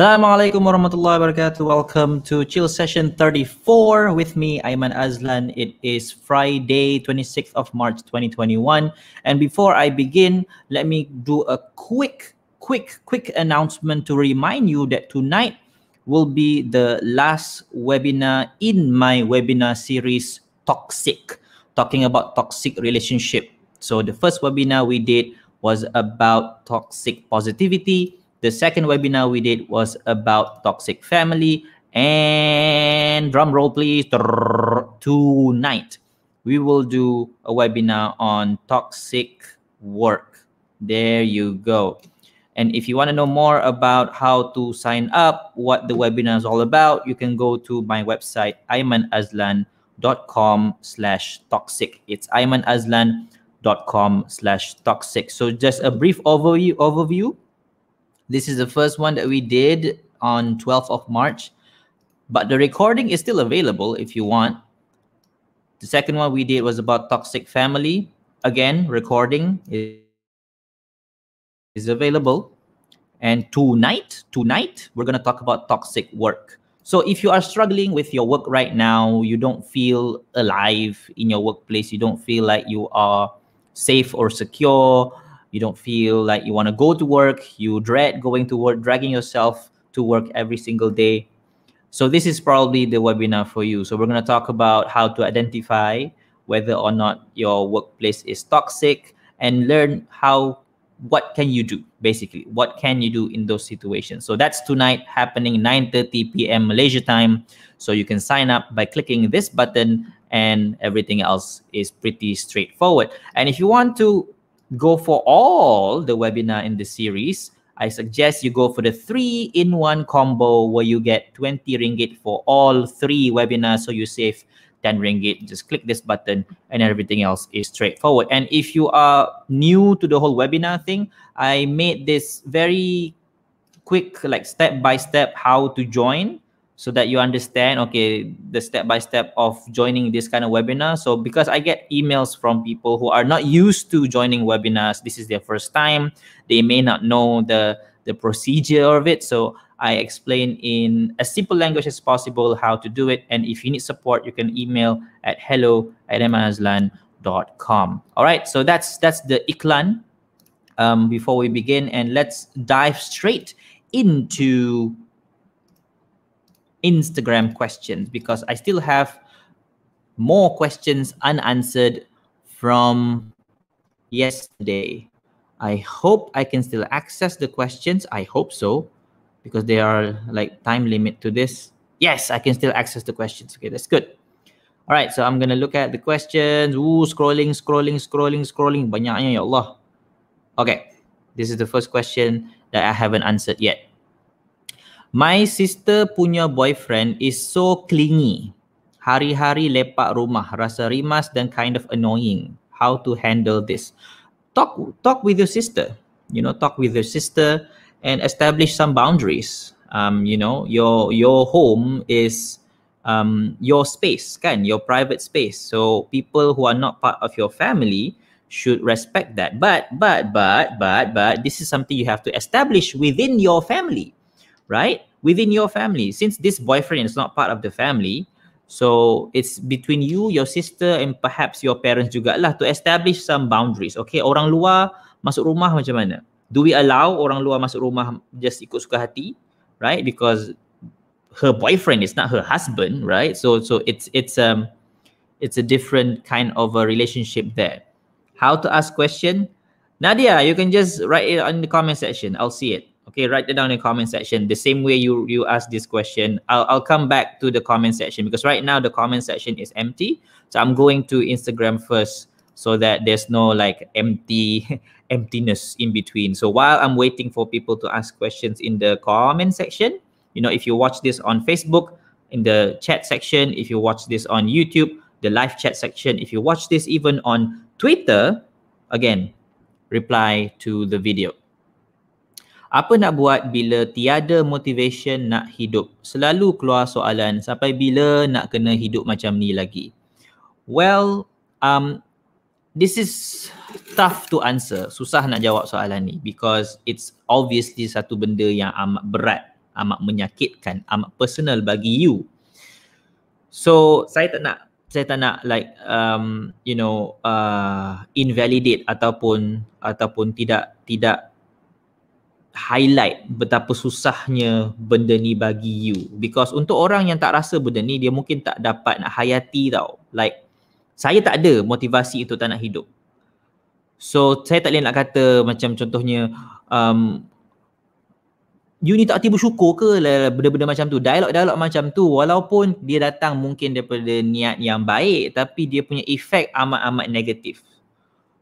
Assalamualaikum warahmatullahi wabarakatuh. Welcome to Chill Session 34 with me, Ayman Azlan. It is Friday, 26th of March 2021. And before I begin, let me do a quick, quick, quick announcement to remind you that tonight will be the last webinar in my webinar series, Toxic, talking about toxic relationship. So the first webinar we did was about toxic positivity the second webinar we did was about toxic family. And drum roll, please. Tonight, we will do a webinar on toxic work. There you go. And if you want to know more about how to sign up, what the webinar is all about, you can go to my website, aymanazlan.com slash toxic. It's aymanazlan.com slash toxic. So just a brief overview, overview this is the first one that we did on 12th of March, but the recording is still available if you want. The second one we did was about toxic family. Again, recording is available. And tonight, tonight, we're going to talk about toxic work. So if you are struggling with your work right now, you don't feel alive in your workplace, you don't feel like you are safe or secure, you don't feel like you want to go to work, you dread going to work, dragging yourself to work every single day. So this is probably the webinar for you. So we're going to talk about how to identify whether or not your workplace is toxic and learn how what can you do basically what can you do in those situations so that's tonight happening 9:30 p.m. Malaysia time so you can sign up by clicking this button and everything else is pretty straightforward and if you want to go for all the webinar in the series, I suggest you go for the three in one combo where you get 20 ringgit for all three webinars. So you save 10 ringgit. Just click this button and everything else is straightforward. And if you are new to the whole webinar thing, I made this very quick, like step by step how to join so that you understand okay the step by step of joining this kind of webinar. So because i get emails from people who are not used to joining webinars this is their first time. They may not know the the procedure of it. So i explain in as simple language as possible how to do it. And if you need support you can email at hello at com. all right so that's that's the iklan um, before we begin. And let's dive straight into Instagram questions because I still have more questions unanswered from yesterday. I hope I can still access the questions. I hope so because there are like time limit to this. Yes, I can still access the questions. Okay, that's good. All right, so I'm going to look at the questions. Ooh, scrolling, scrolling, scrolling, scrolling. Banyaknya ya Allah. Okay, this is the first question that I haven't answered yet. My sister punya boyfriend is so clingy. Hari-hari lepak rumah, rasa rimas dan kind of annoying. How to handle this? Talk talk with your sister. You know, talk with your sister and establish some boundaries. Um, you know, your your home is um your space, kan? Your private space. So people who are not part of your family should respect that. But but but but but this is something you have to establish within your family right? Within your family. Since this boyfriend is not part of the family, so it's between you, your sister and perhaps your parents juga lah to establish some boundaries. Okay, orang luar masuk rumah macam mana? Do we allow orang luar masuk rumah just ikut suka hati? Right? Because her boyfriend is not her husband, right? So so it's it's um it's a different kind of a relationship there. How to ask question? Nadia, you can just write it in the comment section. I'll see it. Okay, write it down in the comment section. The same way you you ask this question, I'll I'll come back to the comment section because right now the comment section is empty. So I'm going to Instagram first so that there's no like empty emptiness in between. So while I'm waiting for people to ask questions in the comment section, you know, if you watch this on Facebook in the chat section, if you watch this on YouTube, the live chat section, if you watch this even on Twitter, again, reply to the video. Apa nak buat bila tiada motivation nak hidup? Selalu keluar soalan sampai bila nak kena hidup macam ni lagi? Well, um, this is tough to answer. Susah nak jawab soalan ni because it's obviously satu benda yang amat berat amat menyakitkan, amat personal bagi you. So saya tak nak saya tak nak like um, you know uh, invalidate ataupun ataupun tidak tidak highlight betapa susahnya benda ni bagi you. Because untuk orang yang tak rasa benda ni dia mungkin tak dapat nak hayati tau. Like saya tak ada motivasi itu tak nak hidup. So saya tak boleh nak kata macam contohnya um, you ni tak tiba bersyukur ke lah benda-benda macam tu? Dialog-dialog macam tu walaupun dia datang mungkin daripada niat yang baik tapi dia punya efek amat-amat negatif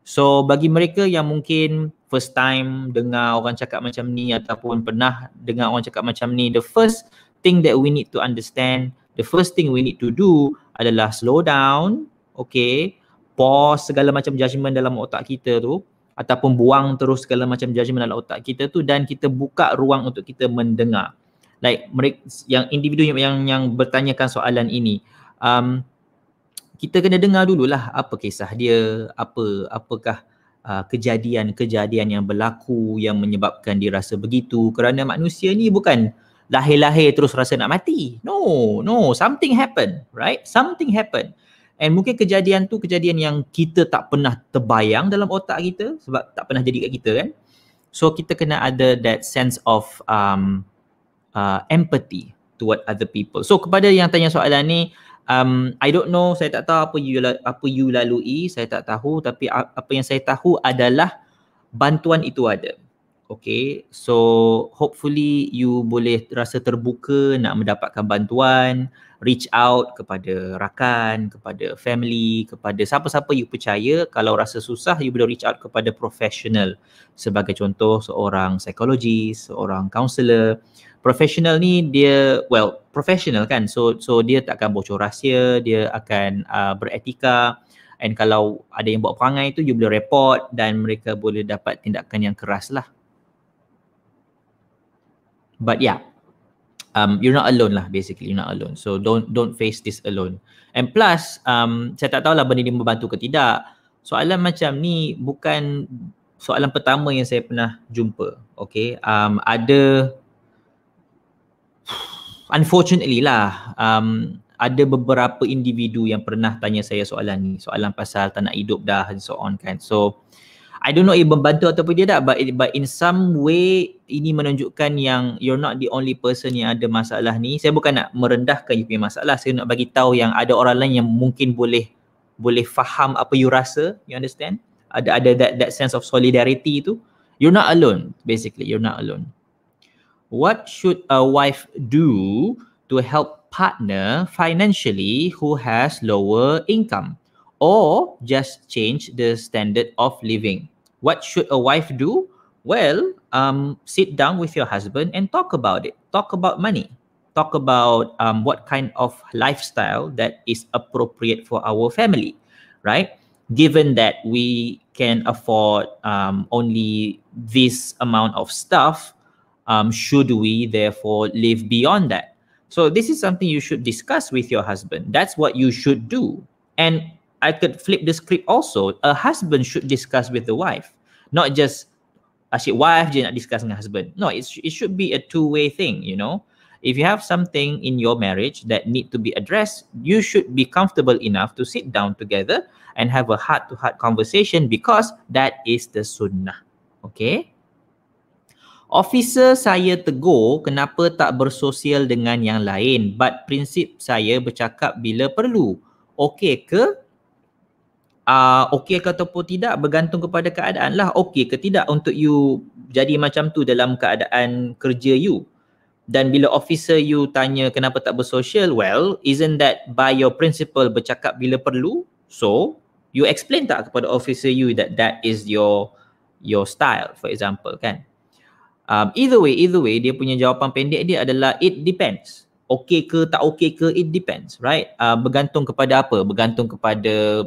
so bagi mereka yang mungkin first time dengar orang cakap macam ni ataupun pernah dengar orang cakap macam ni the first thing that we need to understand the first thing we need to do adalah slow down okay pause segala macam judgement dalam otak kita tu ataupun buang terus segala macam judgement dalam otak kita tu dan kita buka ruang untuk kita mendengar. Like mereka yang individu yang yang, yang bertanyakan soalan ini um, kita kena dengar dululah apa kisah dia, apa apakah uh, kejadian-kejadian yang berlaku yang menyebabkan dia rasa begitu kerana manusia ni bukan lahir-lahir terus rasa nak mati. No, no, something happen, right? Something happen. And mungkin kejadian tu kejadian yang kita tak pernah terbayang dalam otak kita sebab tak pernah jadi kat kita kan. So kita kena ada that sense of um, uh, empathy toward other people. So kepada yang tanya soalan ni, um, I don't know, saya tak tahu apa you, apa you lalui, saya tak tahu tapi apa yang saya tahu adalah bantuan itu ada. Okay, so hopefully you boleh rasa terbuka nak mendapatkan bantuan, reach out kepada rakan, kepada family, kepada siapa-siapa you percaya. Kalau rasa susah, you boleh reach out kepada professional. Sebagai contoh, seorang psikologis, seorang counselor. Professional ni dia, well, professional kan. So so dia tak akan bocor rahsia, dia akan uh, beretika. And kalau ada yang buat perangai tu, you boleh report dan mereka boleh dapat tindakan yang keras lah. But yeah um you're not alone lah basically you're not alone. So don't don't face this alone. And plus um saya tak tahu lah benda ni membantu ke tidak. Soalan macam ni bukan soalan pertama yang saya pernah jumpa okay? Um ada unfortunately lah um ada beberapa individu yang pernah tanya saya soalan ni soalan pasal tak nak hidup dah and so on kan so I don't know if membantu ataupun tidak but but in some way ini menunjukkan yang you're not the only person yang ada masalah ni. Saya bukan nak merendahkan you punya masalah. Saya nak bagi tahu yang ada orang lain yang mungkin boleh boleh faham apa you rasa. You understand? Ada ada that that sense of solidarity tu. You're not alone basically. You're not alone. What should a wife do to help partner financially who has lower income? or just change the standard of living. What should a wife do? Well, um, sit down with your husband and talk about it. Talk about money. Talk about um, what kind of lifestyle that is appropriate for our family, right? Given that we can afford um, only this amount of stuff, um, should we therefore live beyond that? So this is something you should discuss with your husband. That's what you should do. And I could flip the script also. A husband should discuss with the wife, not just asyik wife je nak discuss dengan husband. No, it, it should be a two-way thing, you know. If you have something in your marriage that need to be addressed, you should be comfortable enough to sit down together and have a heart-to-heart conversation because that is the sunnah. Okay? Officer saya tegur kenapa tak bersosial dengan yang lain but prinsip saya bercakap bila perlu. Okey ke? uh, okey ke ataupun tidak bergantung kepada keadaan lah okey ke tidak untuk you jadi macam tu dalam keadaan kerja you dan bila officer you tanya kenapa tak bersosial well isn't that by your principle bercakap bila perlu so you explain tak kepada officer you that that is your your style for example kan um, either way either way dia punya jawapan pendek dia adalah it depends. Okey ke tak okey ke it depends right? Uh, bergantung kepada apa? Bergantung kepada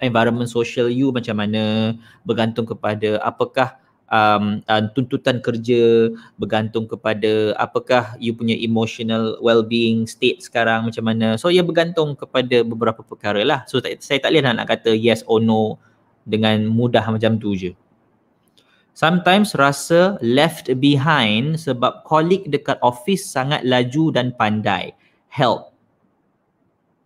environment social you macam mana bergantung kepada apakah um, uh, tuntutan kerja bergantung kepada apakah you punya emotional well-being state sekarang macam mana. So ia bergantung kepada beberapa perkara lah. So tak, saya tak boleh nak kata yes or no dengan mudah macam tu je Sometimes rasa left behind sebab colleague dekat office sangat laju dan pandai. Help.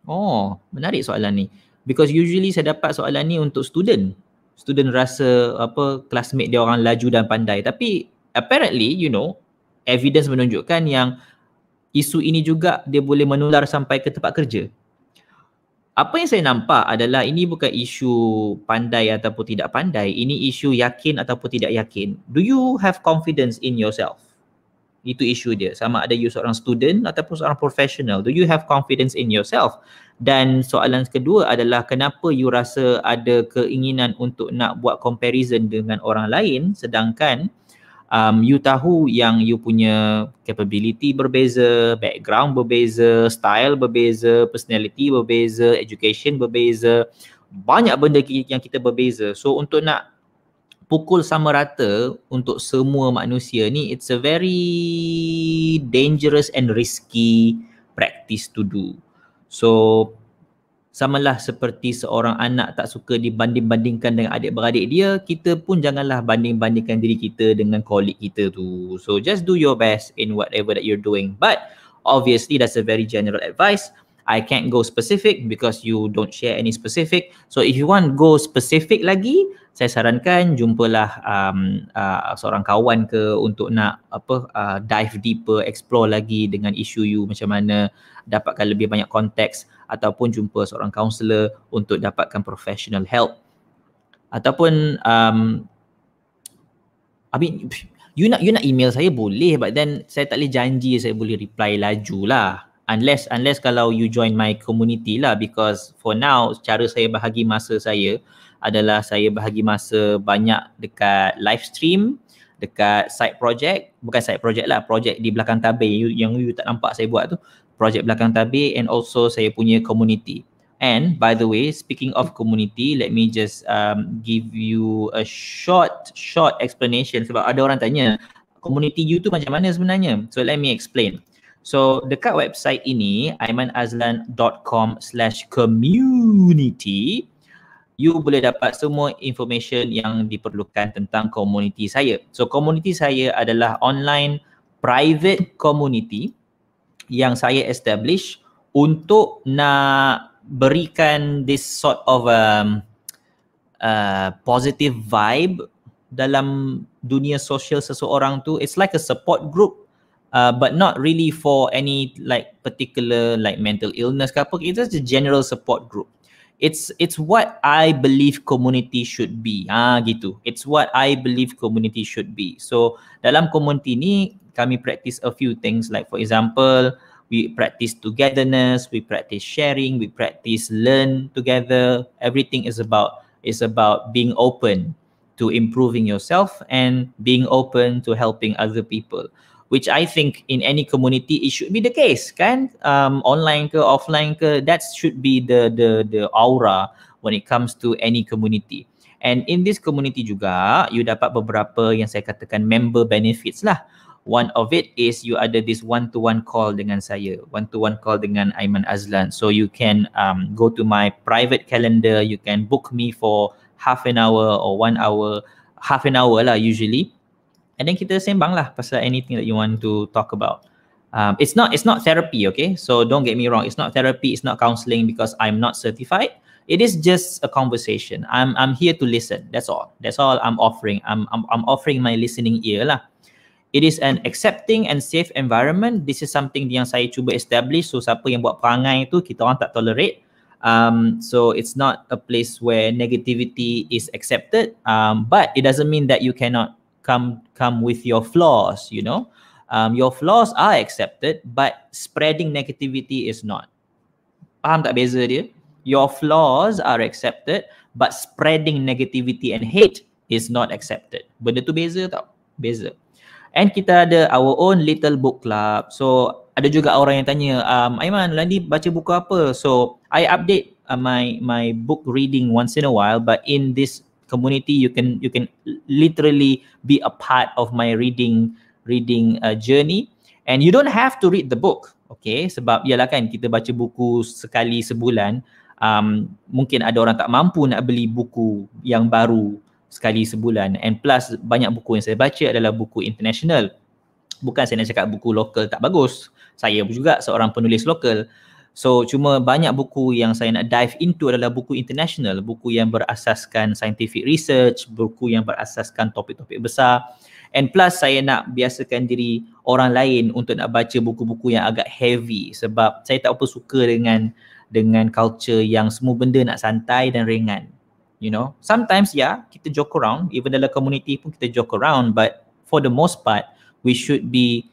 Oh, menarik soalan ni. Because usually saya dapat soalan ni untuk student. Student rasa apa classmate dia orang laju dan pandai. Tapi apparently, you know, evidence menunjukkan yang isu ini juga dia boleh menular sampai ke tempat kerja apa yang saya nampak adalah ini bukan isu pandai ataupun tidak pandai ini isu yakin ataupun tidak yakin. Do you have confidence in yourself? Itu isu dia. Sama ada you seorang student ataupun seorang professional. Do you have confidence in yourself? Dan soalan kedua adalah kenapa you rasa ada keinginan untuk nak buat comparison dengan orang lain sedangkan um, you tahu yang you punya capability berbeza, background berbeza, style berbeza, personality berbeza, education berbeza, banyak benda yang kita berbeza. So untuk nak pukul sama rata untuk semua manusia ni it's a very dangerous and risky practice to do. So samalah seperti seorang anak tak suka dibanding-bandingkan dengan adik-beradik dia, kita pun janganlah banding-bandingkan diri kita dengan kolik kita tu. So just do your best in whatever that you're doing. But obviously that's a very general advice. I can't go specific because you don't share any specific. So if you want go specific lagi, saya sarankan jumpalah um, uh, seorang kawan ke untuk nak apa uh, dive deeper, explore lagi dengan isu you macam mana dapatkan lebih banyak konteks ataupun jumpa seorang kaunselor untuk dapatkan professional help ataupun um, I mean you nak you nak email saya boleh but then saya tak boleh janji saya boleh reply laju lah unless unless kalau you join my community lah because for now cara saya bahagi masa saya adalah saya bahagi masa banyak dekat live stream dekat side project bukan side project lah project di belakang tabir yang you tak nampak saya buat tu projek belakang tabir and also saya punya community. And by the way, speaking of community, let me just um, give you a short short explanation sebab ada orang tanya community you tu macam mana sebenarnya. So let me explain. So dekat website ini aimanazlan.com slash community you boleh dapat semua information yang diperlukan tentang community saya. So community saya adalah online private community yang saya establish untuk nak berikan this sort of um, uh, positive vibe dalam dunia sosial seseorang tu it's like a support group uh, but not really for any like particular like mental illness ke apa. It's just a general support group. It's it's what i believe community should be. Ah gitu. It's what i believe community should be. So dalam community ni kami practice a few things. Like for example we practice togetherness we practice sharing we practice learn together. Everything is about is about being open to improving yourself and being open to helping other people which i think in any community it should be the case kan? Um, online ke offline ke that should be the the the aura when it comes to any community. And in this community juga you dapat beberapa yang saya katakan member benefits lah. One of it is you ada this one to one call dengan saya. One to one call dengan Aiman Azlan. So you can um, go to my private calendar. You can book me for half an hour or one hour half an hour lah usually and then kita sembang lah pasal anything that you want to talk about um, it's not it's not therapy okay so don't get me wrong it's not therapy it's not counseling because I'm not certified it is just a conversation I'm I'm here to listen that's all that's all I'm offering I'm I'm, I'm offering my listening ear lah it is an accepting and safe environment. This is something yang saya cuba establish. So siapa yang buat perangai tu kita orang tak tolerate. Um, so it's not a place where negativity is accepted. Um, but it doesn't mean that you cannot come come with your flaws. You know, um, your flaws are accepted, but spreading negativity is not. Faham tak beza dia? Your flaws are accepted, but spreading negativity and hate is not accepted. Benda tu beza tau? Beza. And kita ada our own little book club. So ada juga orang yang tanya, um, Aiman, Landi baca buku apa? So I update uh, my my book reading once in a while. But in this community, you can you can literally be a part of my reading reading uh, journey. And you don't have to read the book, okay? Sebab ialah kan kita baca buku sekali sebulan. Um, mungkin ada orang tak mampu nak beli buku yang baru sekali sebulan and plus banyak buku yang saya baca adalah buku international bukan saya nak cakap buku lokal tak bagus saya juga seorang penulis lokal so cuma banyak buku yang saya nak dive into adalah buku international buku yang berasaskan scientific research buku yang berasaskan topik-topik besar. And plus saya nak biasakan diri orang lain untuk nak baca buku-buku yang agak heavy sebab saya tak apa suka dengan dengan culture yang semua benda nak santai dan ringan you know. Sometimes ya yeah, kita joke around. Even dalam community pun kita joke around. But for the most part we should be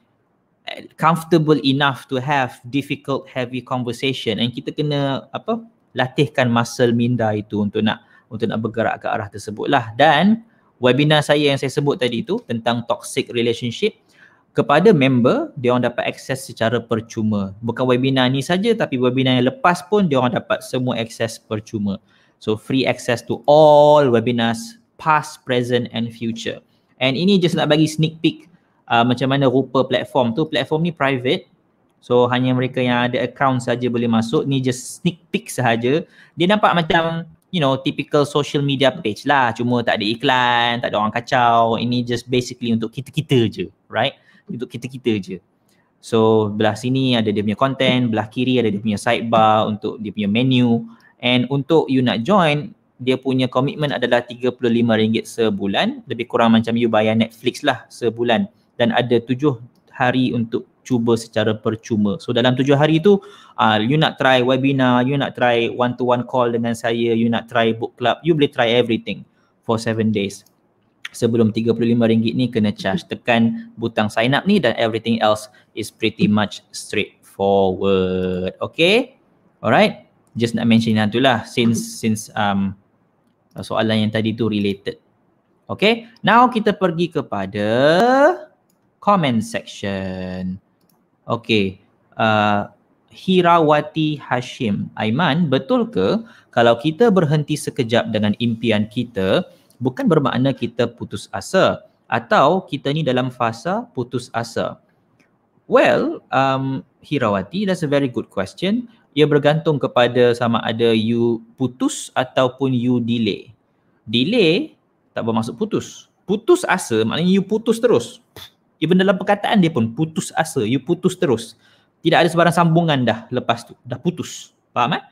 comfortable enough to have difficult heavy conversation. And kita kena apa latihkan muscle minda itu untuk nak untuk nak bergerak ke arah tersebut lah. Dan webinar saya yang saya sebut tadi itu tentang toxic relationship kepada member dia orang dapat akses secara percuma. Bukan webinar ni saja tapi webinar yang lepas pun dia orang dapat semua akses percuma. So free access to all webinars past, present and future. And ini just nak bagi sneak peek uh, macam mana rupa platform tu. Platform ni private. So hanya mereka yang ada account saja boleh masuk. Ni just sneak peek sahaja. Dia nampak macam you know typical social media page lah. Cuma tak ada iklan, tak ada orang kacau. Ini just basically untuk kita-kita je, right? Untuk kita-kita je. So belah sini ada dia punya content, belah kiri ada dia punya sidebar untuk dia punya menu. And untuk you nak join, dia punya komitmen adalah RM35 sebulan. Lebih kurang macam you bayar Netflix lah sebulan. Dan ada tujuh hari untuk cuba secara percuma. So dalam tujuh hari tu, uh, you nak try webinar, you nak try one-to-one call dengan saya, you nak try book club, you boleh try everything for seven days. Sebelum RM35 ni kena charge. Tekan butang sign up ni dan everything else is pretty much straightforward. Okay? Alright? just nak mention yang tu lah since since um soalan yang tadi tu related. Okay, now kita pergi kepada comment section. Okay, uh, Hirawati Hashim Aiman, betul ke kalau kita berhenti sekejap dengan impian kita bukan bermakna kita putus asa atau kita ni dalam fasa putus asa? Well, um, Hirawati, that's a very good question ia bergantung kepada sama ada you putus ataupun you delay. Delay tak bermaksud putus. Putus asa maknanya you putus terus. Even dalam perkataan dia pun putus asa, you putus terus. Tidak ada sebarang sambungan dah lepas tu, dah putus. Faham eh?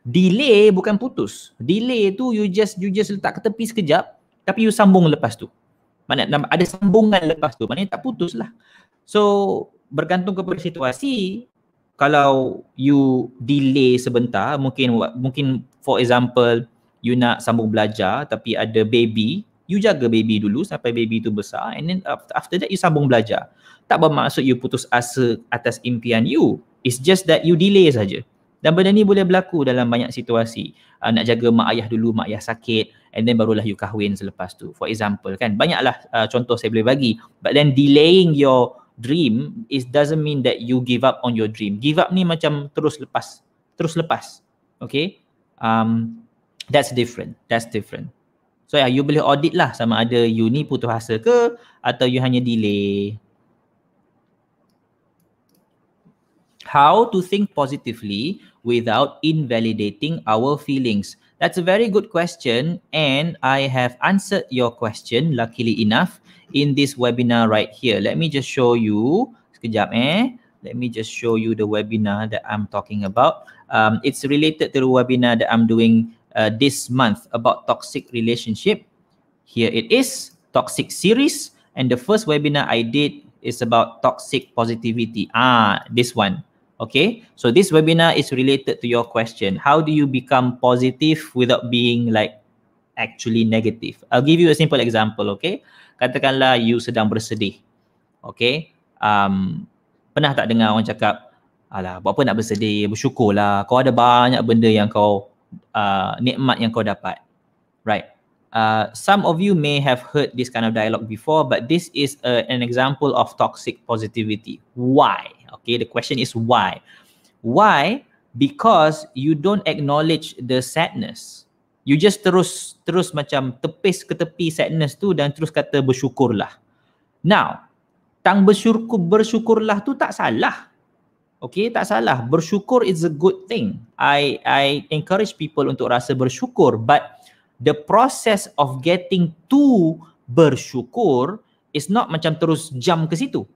Delay bukan putus. Delay tu you just you just letak ke tepi sekejap tapi you sambung lepas tu. Mana ada sambungan lepas tu, maknanya tak putus lah. So bergantung kepada situasi, kalau you delay sebentar mungkin mungkin for example you nak sambung belajar tapi ada baby you jaga baby dulu sampai baby tu besar and then after that you sambung belajar tak bermaksud you putus asa atas impian you it's just that you delay saja dan benda ni boleh berlaku dalam banyak situasi uh, nak jaga mak ayah dulu mak ayah sakit and then barulah you kahwin selepas tu for example kan banyaklah uh, contoh saya boleh bagi but then delaying your dream is doesn't mean that you give up on your dream. Give up ni macam terus lepas, terus lepas. Okay? Um, that's different. That's different. So yeah, you boleh audit lah sama ada you ni putus asa ke atau you hanya delay. How to think positively without invalidating our feelings? That's a very good question and I have answered your question luckily enough in this webinar right here. Let me just show you. Sekejap eh. Let me just show you the webinar that I'm talking about. Um, it's related to the webinar that I'm doing uh, this month about toxic relationship. Here it is, toxic series. And the first webinar I did is about toxic positivity. Ah, this one. Okay, so this webinar is related to your question. How do you become positive without being like actually negative? I'll give you a simple example, okay? katakanlah you sedang bersedih. Okay. Um, pernah tak dengar orang cakap, alah buat apa nak bersedih, bersyukurlah. Kau ada banyak benda yang kau, uh, nikmat yang kau dapat. Right. Uh, some of you may have heard this kind of dialogue before, but this is a, an example of toxic positivity. Why? Okay, the question is why? Why? Because you don't acknowledge the sadness you just terus terus macam tepis ke tepi sadness tu dan terus kata bersyukurlah. Now, tang bersyukur bersyukurlah tu tak salah. Okay, tak salah. Bersyukur is a good thing. I I encourage people untuk rasa bersyukur but the process of getting to bersyukur is not macam terus jump ke situ.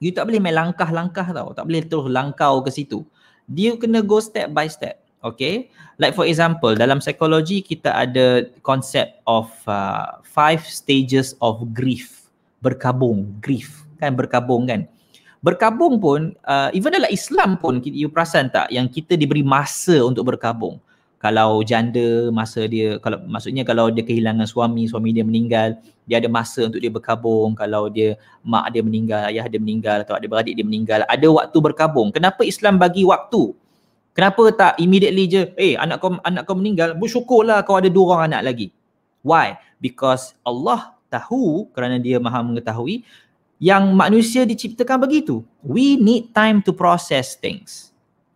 You tak boleh main langkah-langkah tau. Tak boleh terus langkau ke situ. Dia kena go step by step. Okay. Like for example, dalam psikologi kita ada konsep of uh, five stages of grief. Berkabung, grief. Kan berkabung kan. Berkabung pun, uh, even dalam Islam pun, you perasan tak yang kita diberi masa untuk berkabung? Kalau janda masa dia kalau maksudnya kalau dia kehilangan suami suami dia meninggal dia ada masa untuk dia berkabung. Kalau dia mak dia meninggal ayah dia meninggal atau adik beradik dia meninggal ada waktu berkabung. Kenapa Islam bagi waktu? Kenapa tak immediately je eh anak kau anak kau meninggal bersyukurlah kau ada dua orang anak lagi. Why? Because Allah tahu kerana dia maha mengetahui yang manusia diciptakan begitu we need time to process things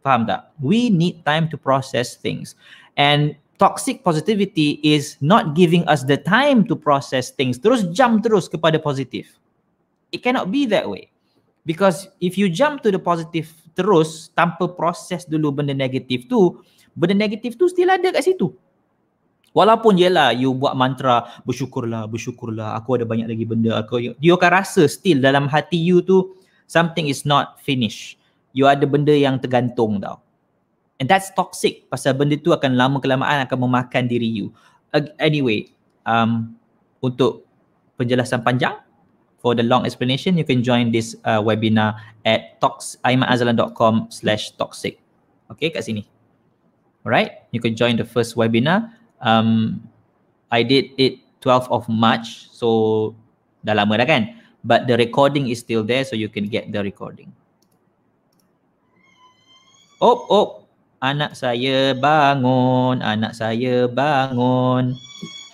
Faham tak? We need time to process things. And toxic positivity is not giving us the time to process things. Terus jump terus kepada positif. It cannot be that way. Because if you jump to the positive terus tanpa proses dulu benda negatif tu, benda negatif tu still ada kat situ. Walaupun jelah you buat mantra bersyukurlah, bersyukurlah, aku ada banyak lagi benda. Aku, you akan rasa still dalam hati you tu something is not finished you ada benda yang tergantung tau. And that's toxic pasal benda tu akan lama kelamaan akan memakan diri you. Anyway, um, untuk penjelasan panjang, for the long explanation, you can join this uh, webinar at toxaimazalan.com slash toxic. Okay, kat sini. Alright, you can join the first webinar. Um, I did it 12 of March, so dah lama dah kan? But the recording is still there, so you can get the recording. Op, op. Anak saya bangun. Anak saya bangun.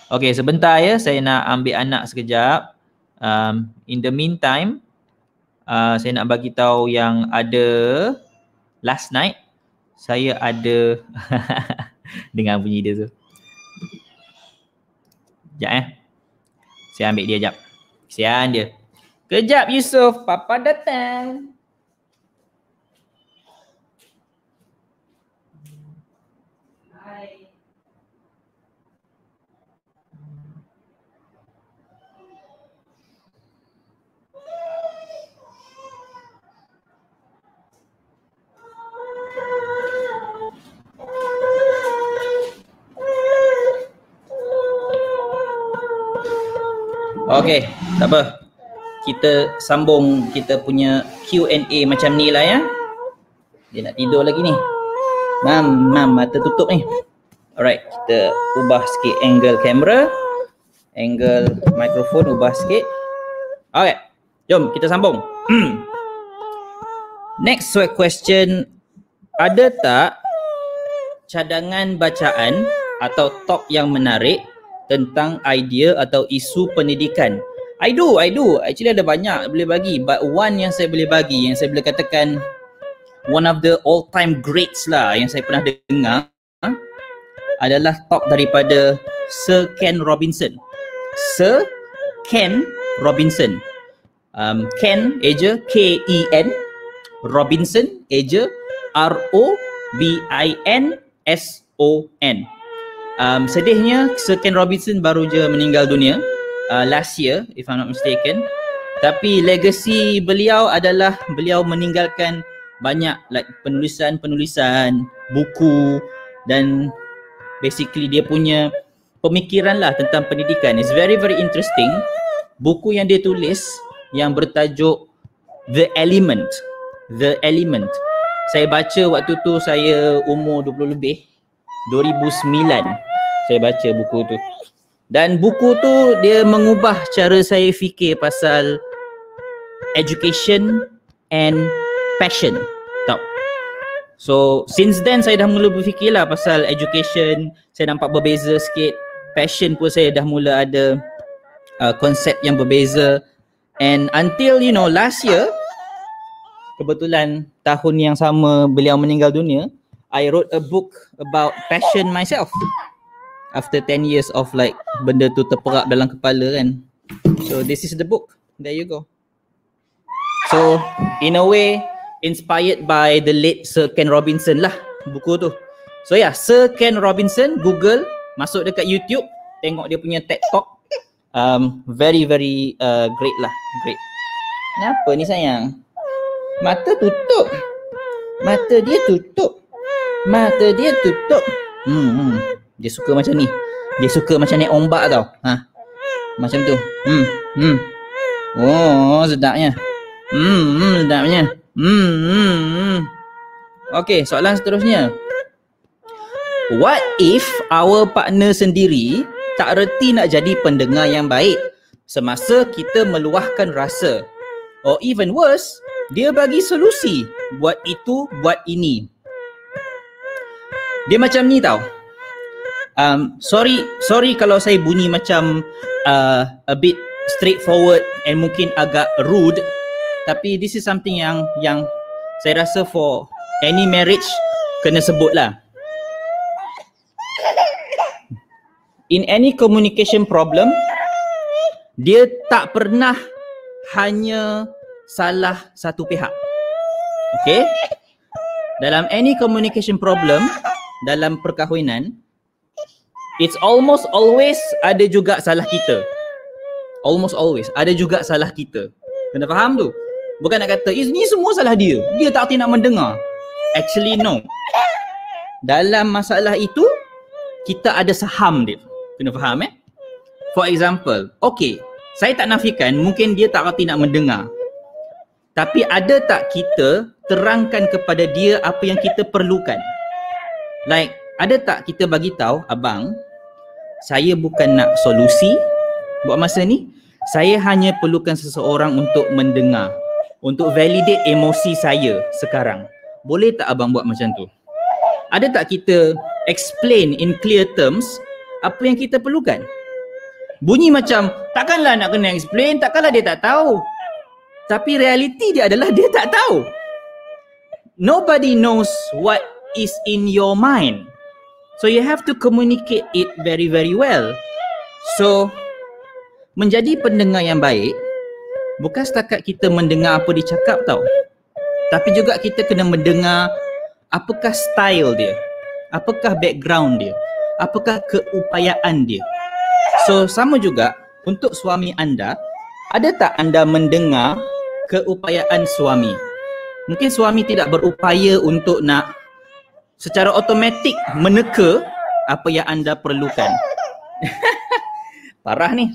Okay, sebentar ya. Saya nak ambil anak sekejap. Um, in the meantime, uh, saya nak bagi tahu yang ada last night saya ada dengan bunyi dia tu. Sekejap eh. Saya ambil dia sekejap. Kesian dia. Kejap Yusuf, papa datang. Okay, tak apa. Kita sambung kita punya Q&A macam ni lah ya. Dia nak tidur lagi ni. Mam, mam, mata tutup ni. Alright, kita ubah sikit angle kamera. Angle mikrofon ubah sikit. Okay, jom kita sambung. Next question. Ada tak cadangan bacaan atau top yang menarik tentang idea atau isu pendidikan. I do, I do. Actually ada banyak boleh bagi. But one yang saya boleh bagi, yang saya boleh katakan one of the all time greats lah yang saya pernah dengar adalah talk daripada Sir Ken Robinson. Sir Ken Robinson. Um, Ken, eja K-E-N. Robinson, eja R-O-B-I-N-S-O-N um, sedihnya Sir Ken Robinson baru je meninggal dunia uh, last year if I'm not mistaken. Tapi legacy beliau adalah beliau meninggalkan banyak like penulisan-penulisan buku dan basically dia punya pemikiran lah tentang pendidikan. Is very very interesting. Buku yang dia tulis yang bertajuk The Element. The Element. Saya baca waktu tu saya umur 20 lebih 2009 saya baca buku tu. Dan buku tu dia mengubah cara saya fikir pasal education and passion. Tak. So since then saya dah mula berfikirlah pasal education, saya nampak berbeza sikit. Passion pun saya dah mula ada uh, konsep yang berbeza. And until you know last year kebetulan tahun yang sama beliau meninggal dunia, I wrote a book about passion myself. After 10 years of like benda tu terperap dalam kepala kan. So this is the book. There you go. So in a way inspired by the late Sir Ken Robinson lah buku tu. So yeah, Sir Ken Robinson, Google masuk dekat YouTube, tengok dia punya TED Talk. Um, very very uh, great lah, great. Kenapa ni sayang? Mata tutup. Mata dia tutup. Mata dia tutup. Hmm, hmm. Dia suka macam ni. Dia suka macam naik ombak tau. Ha. Macam tu. Hmm, hmm. Oh, sedapnya. Hmm, hmm sedapnya. Hmm, hmm, hmm. Okay, soalan seterusnya. What if our partner sendiri tak reti nak jadi pendengar yang baik semasa kita meluahkan rasa? Or even worse, dia bagi solusi buat itu, buat ini. Dia macam ni tau. Um, sorry, sorry kalau saya bunyi macam uh, a bit straightforward and mungkin agak rude tapi this is something yang yang saya rasa for any marriage kena sebut lah. In any communication problem, dia tak pernah hanya salah satu pihak. Okay? Dalam any communication problem, dalam perkahwinan, it's almost always ada juga salah kita. Almost always ada juga salah kita. Kena faham tu? Bukan nak kata, ini semua salah dia. Dia tak nak mendengar. Actually, no. Dalam masalah itu, kita ada saham dia. Kena faham eh? For example, okay, saya tak nafikan mungkin dia tak reti nak mendengar. Tapi ada tak kita terangkan kepada dia apa yang kita perlukan? Like, ada tak kita bagi tahu abang, saya bukan nak solusi buat masa ni, saya hanya perlukan seseorang untuk mendengar untuk validate emosi saya sekarang. Boleh tak abang buat macam tu? Ada tak kita explain in clear terms apa yang kita perlukan? Bunyi macam takkanlah nak kena explain, takkanlah dia tak tahu. Tapi realiti dia adalah dia tak tahu. Nobody knows what is in your mind. So you have to communicate it very very well. So menjadi pendengar yang baik bukan setakat kita mendengar apa dia cakap tau. Tapi juga kita kena mendengar apakah style dia. Apakah background dia. Apakah keupayaan dia. So sama juga untuk suami anda, ada tak anda mendengar keupayaan suami? Mungkin suami tidak berupaya untuk nak secara automatik meneka apa yang anda perlukan. Parah ni.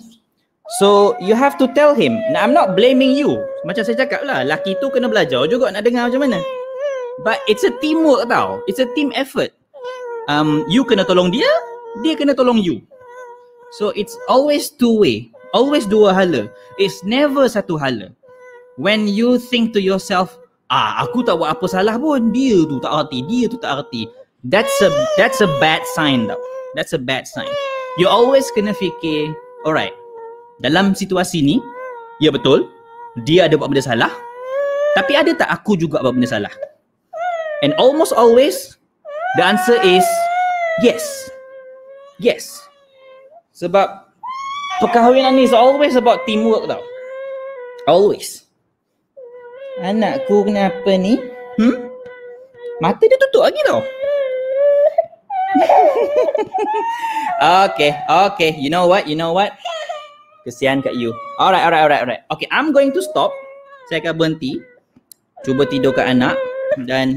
So you have to tell him. Now, I'm not blaming you. Macam saya cakap lah, laki tu kena belajar juga nak dengar macam mana. But it's a teamwork tau. It's a team effort. Um, you kena tolong dia, dia kena tolong you. So it's always two way. Always dua hala. It's never satu hala. When you think to yourself, ah aku tak buat apa salah pun, dia tu tak arti, dia tu tak arti. That's a that's a bad sign tau. That's a bad sign. You always kena fikir, alright, dalam situasi ni, ya betul, dia ada buat benda salah. Tapi ada tak aku juga buat benda salah? And almost always, the answer is yes. Yes. Sebab perkahwinan ni is always about teamwork tau. Always. Anakku kenapa ni? Hmm? Mata dia tutup lagi tau. okay, okay. You know what? You know what? Kesian kat you. Alright, alright, alright, alright. Okay, I'm going to stop. Saya akan berhenti. Cuba tidur kat anak dan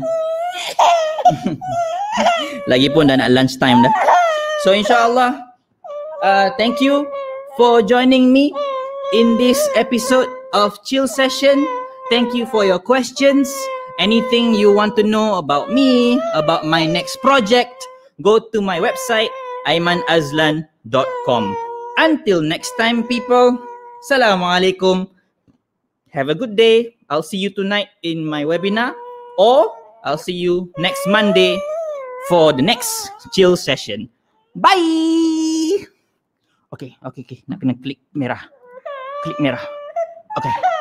lagipun dah nak lunch time dah. So insyaAllah, uh, thank you for joining me in this episode of Chill Session. Thank you for your questions. Anything you want to know about me, about my next project, go to my website, aimanazlan.com. Until next time, people. Assalamualaikum. Have a good day. I'll see you tonight in my webinar or I'll see you next Monday for the next chill session. Bye. Okay, okay, okay. Nak kena klik merah. Klik merah. Okay.